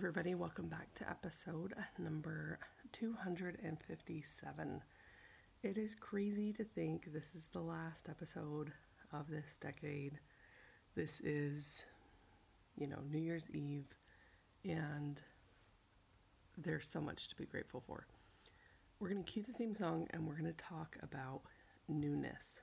everybody, welcome back to episode number 257. It is crazy to think this is the last episode of this decade. This is, you know, New Year's Eve, and there's so much to be grateful for. We're going to cue the theme song and we're going to talk about newness.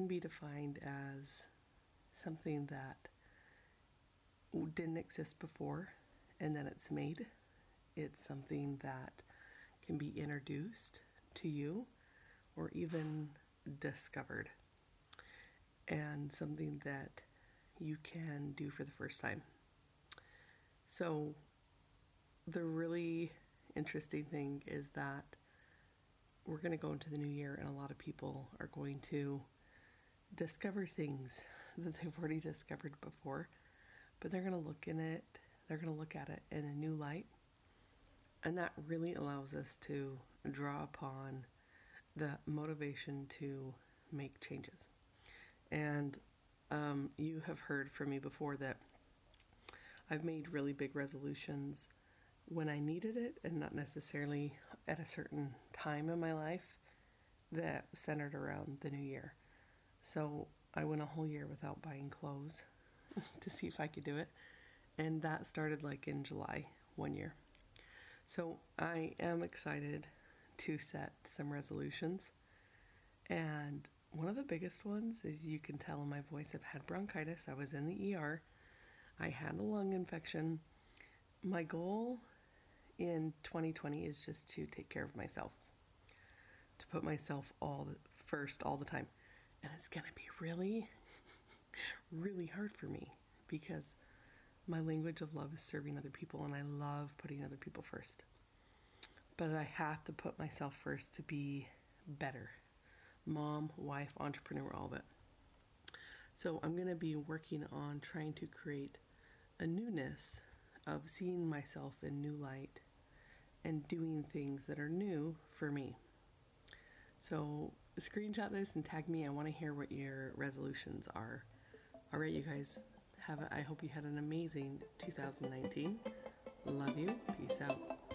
can be defined as something that didn't exist before and then it's made. It's something that can be introduced to you or even discovered, and something that you can do for the first time. So, the really interesting thing is that we're going to go into the new year, and a lot of people are going to discover things that they've already discovered before, but they're going to look in it, they're going to look at it in a new light. And that really allows us to draw upon the motivation to make changes. And um, you have heard from me before that I've made really big resolutions when I needed it and not necessarily at a certain time in my life that centered around the new year. So I went a whole year without buying clothes to see if I could do it. And that started like in July one year. So I am excited to set some resolutions. And one of the biggest ones is you can tell in my voice I've had bronchitis. I was in the ER. I had a lung infection. My goal in 2020 is just to take care of myself, to put myself all the, first all the time. And it's going to be really, really hard for me because my language of love is serving other people and I love putting other people first. But I have to put myself first to be better mom, wife, entrepreneur, all of it. So I'm going to be working on trying to create a newness of seeing myself in new light and doing things that are new for me. So screenshot this and tag me. I want to hear what your resolutions are. All right, you guys. Have a, I hope you had an amazing 2019. Love you. Peace out.